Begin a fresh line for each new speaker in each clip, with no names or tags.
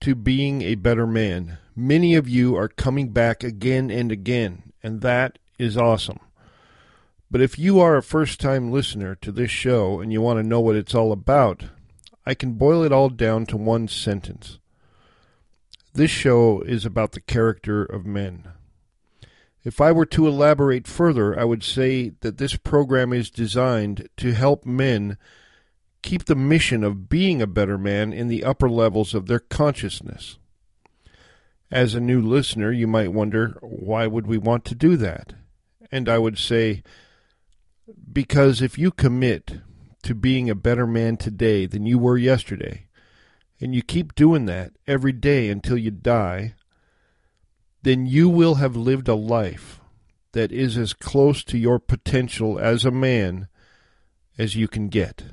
to Being a Better Man. Many of you are coming back again and again, and that is awesome. But if you are a first time listener to this show and you want to know what it's all about, I can boil it all down to one sentence. This show is about the character of men. If I were to elaborate further, I would say that this program is designed to help men keep the mission of being a better man in the upper levels of their consciousness. As a new listener, you might wonder, why would we want to do that? And I would say, because if you commit to being a better man today than you were yesterday, and you keep doing that every day until you die, then you will have lived a life that is as close to your potential as a man as you can get.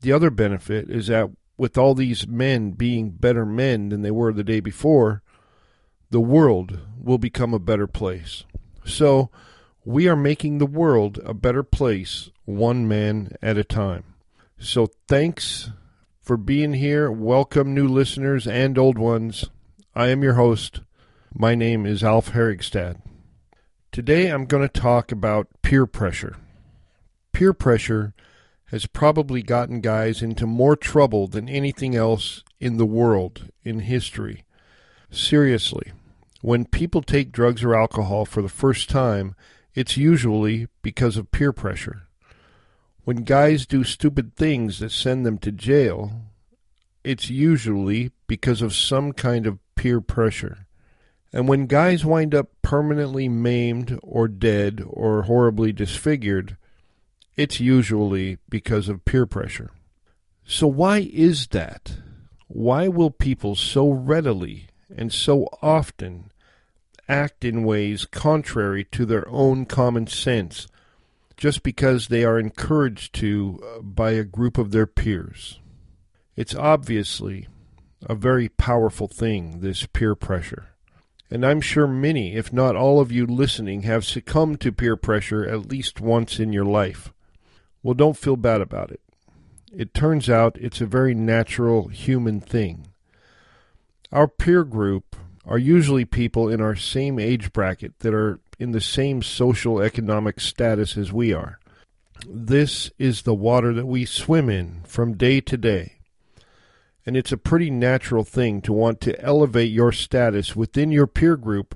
The other benefit is that with all these men being better men than they were the day before, the world will become a better place. So, we are making the world a better place one man at a time. So thanks for being here. Welcome, new listeners and old ones. I am your host. My name is Alf Herigstad. Today I'm going to talk about peer pressure. Peer pressure has probably gotten guys into more trouble than anything else in the world in history. Seriously, when people take drugs or alcohol for the first time, it's usually because of peer pressure. When guys do stupid things that send them to jail, it's usually because of some kind of peer pressure. And when guys wind up permanently maimed or dead or horribly disfigured, it's usually because of peer pressure. So, why is that? Why will people so readily and so often act in ways contrary to their own common sense just because they are encouraged to uh, by a group of their peers. It's obviously a very powerful thing, this peer pressure. And I'm sure many, if not all of you listening, have succumbed to peer pressure at least once in your life. Well, don't feel bad about it. It turns out it's a very natural human thing. Our peer group are usually people in our same age bracket that are in the same social economic status as we are. This is the water that we swim in from day to day. And it's a pretty natural thing to want to elevate your status within your peer group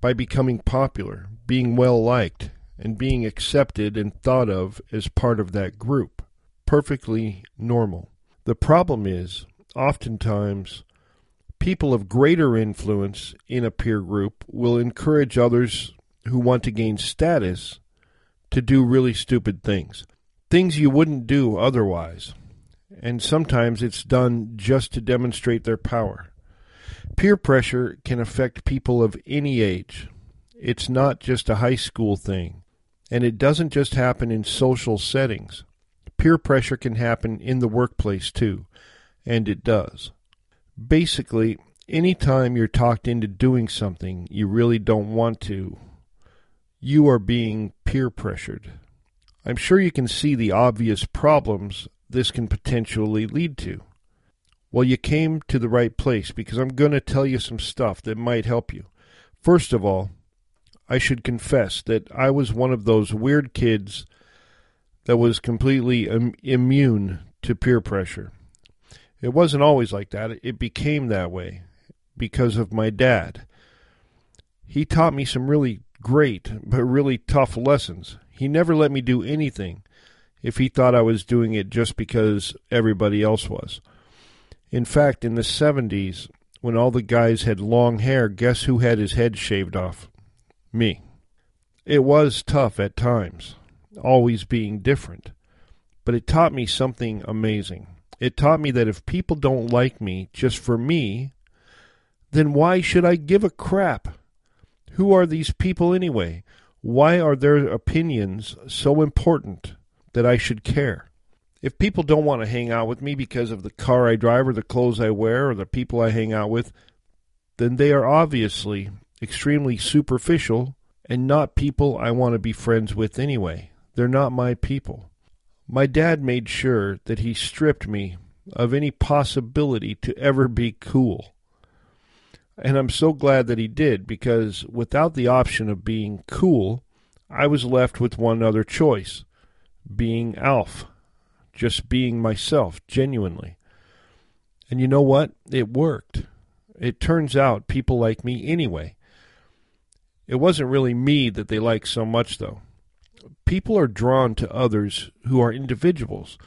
by becoming popular, being well liked, and being accepted and thought of as part of that group. Perfectly normal. The problem is, oftentimes, people of greater influence in a peer group will encourage others who want to gain status to do really stupid things. Things you wouldn't do otherwise. And sometimes it's done just to demonstrate their power. Peer pressure can affect people of any age. It's not just a high school thing. And it doesn't just happen in social settings. Peer pressure can happen in the workplace too. And it does. Basically, anytime you're talked into doing something you really don't want to, you are being peer pressured. I'm sure you can see the obvious problems this can potentially lead to. Well, you came to the right place because I'm going to tell you some stuff that might help you. First of all, I should confess that I was one of those weird kids that was completely Im- immune to peer pressure. It wasn't always like that. It became that way because of my dad. He taught me some really great but really tough lessons. He never let me do anything if he thought I was doing it just because everybody else was. In fact, in the 70s, when all the guys had long hair, guess who had his head shaved off? Me. It was tough at times, always being different, but it taught me something amazing. It taught me that if people don't like me just for me, then why should I give a crap? Who are these people anyway? Why are their opinions so important that I should care? If people don't want to hang out with me because of the car I drive or the clothes I wear or the people I hang out with, then they are obviously extremely superficial and not people I want to be friends with anyway. They're not my people. My dad made sure that he stripped me of any possibility to ever be cool. And I'm so glad that he did because without the option of being cool, I was left with one other choice being Alf, just being myself, genuinely. And you know what? It worked. It turns out people like me anyway. It wasn't really me that they liked so much, though. People are drawn to others who are individuals.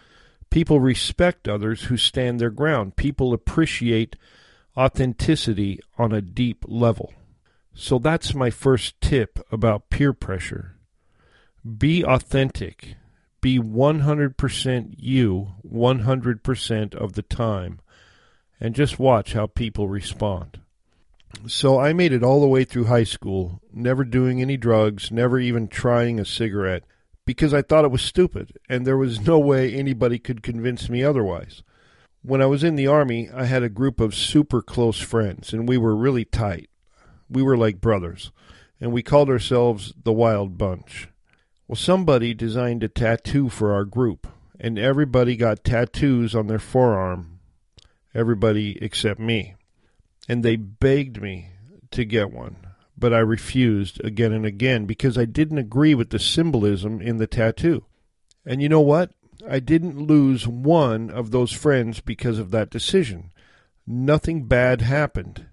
People respect others who stand their ground. People appreciate authenticity on a deep level. So that's my first tip about peer pressure. Be authentic. Be 100% you 100% of the time. And just watch how people respond. So I made it all the way through high school, never doing any drugs, never even trying a cigarette, because I thought it was stupid, and there was no way anybody could convince me otherwise. When I was in the Army, I had a group of super close friends, and we were really tight. We were like brothers, and we called ourselves the Wild Bunch. Well, somebody designed a tattoo for our group, and everybody got tattoos on their forearm. Everybody except me. And they begged me to get one, but I refused again and again because I didn't agree with the symbolism in the tattoo. And you know what? I didn't lose one of those friends because of that decision. Nothing bad happened.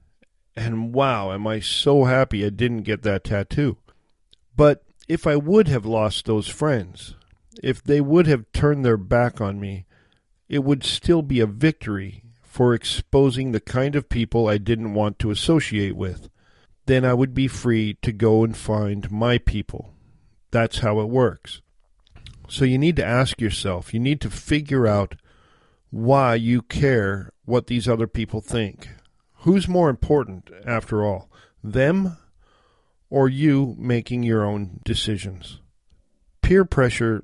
And wow, am I so happy I didn't get that tattoo. But if I would have lost those friends, if they would have turned their back on me, it would still be a victory for exposing the kind of people I didn't want to associate with. Then I would be free to go and find my people. That's how it works. So you need to ask yourself, you need to figure out why you care what these other people think. Who's more important, after all, them or you making your own decisions? Peer pressure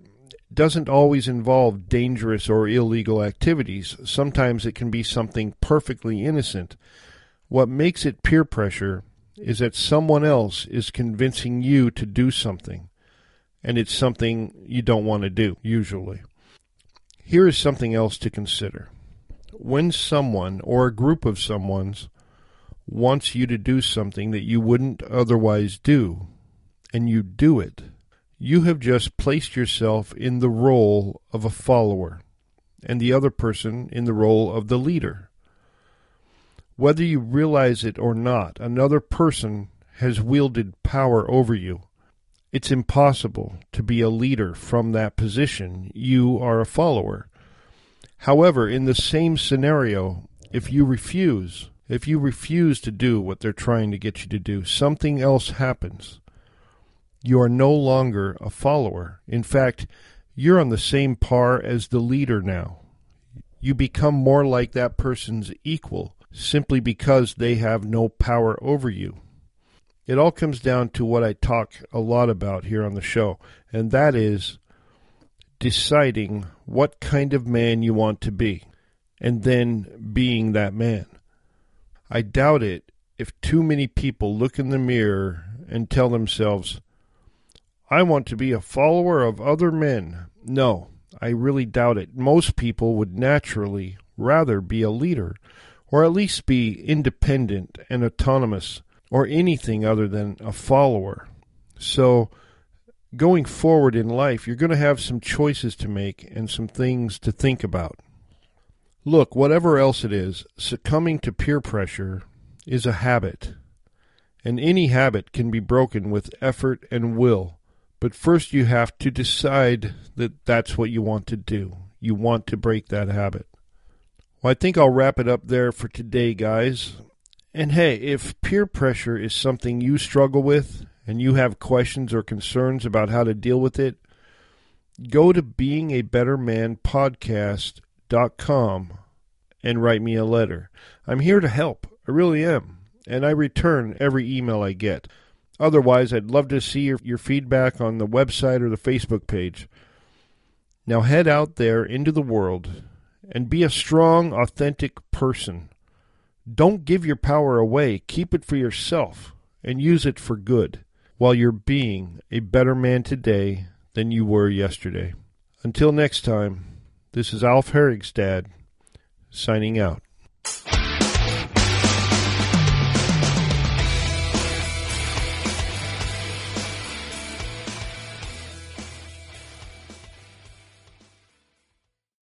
doesn't always involve dangerous or illegal activities. Sometimes it can be something perfectly innocent. What makes it peer pressure is that someone else is convincing you to do something and it's something you don't want to do, usually. Here is something else to consider. When someone or a group of someone's wants you to do something that you wouldn't otherwise do, and you do it, you have just placed yourself in the role of a follower, and the other person in the role of the leader. Whether you realize it or not, another person has wielded power over you it's impossible to be a leader from that position. You are a follower. However, in the same scenario, if you refuse, if you refuse to do what they're trying to get you to do, something else happens. You are no longer a follower. In fact, you're on the same par as the leader now. You become more like that person's equal simply because they have no power over you. It all comes down to what I talk a lot about here on the show, and that is deciding what kind of man you want to be, and then being that man. I doubt it if too many people look in the mirror and tell themselves, I want to be a follower of other men. No, I really doubt it. Most people would naturally rather be a leader, or at least be independent and autonomous or anything other than a follower. So, going forward in life, you're going to have some choices to make and some things to think about. Look, whatever else it is, succumbing to peer pressure is a habit. And any habit can be broken with effort and will. But first, you have to decide that that's what you want to do. You want to break that habit. Well, I think I'll wrap it up there for today, guys. And hey, if peer pressure is something you struggle with and you have questions or concerns about how to deal with it, go to beingabettermanpodcast.com and write me a letter. I'm here to help. I really am. and I return every email I get. Otherwise, I'd love to see your, your feedback on the website or the Facebook page. Now head out there into the world and be a strong, authentic person. Don't give your power away. Keep it for yourself and use it for good while you're being a better man today than you were yesterday. Until next time, this is Alf Herigstad signing out.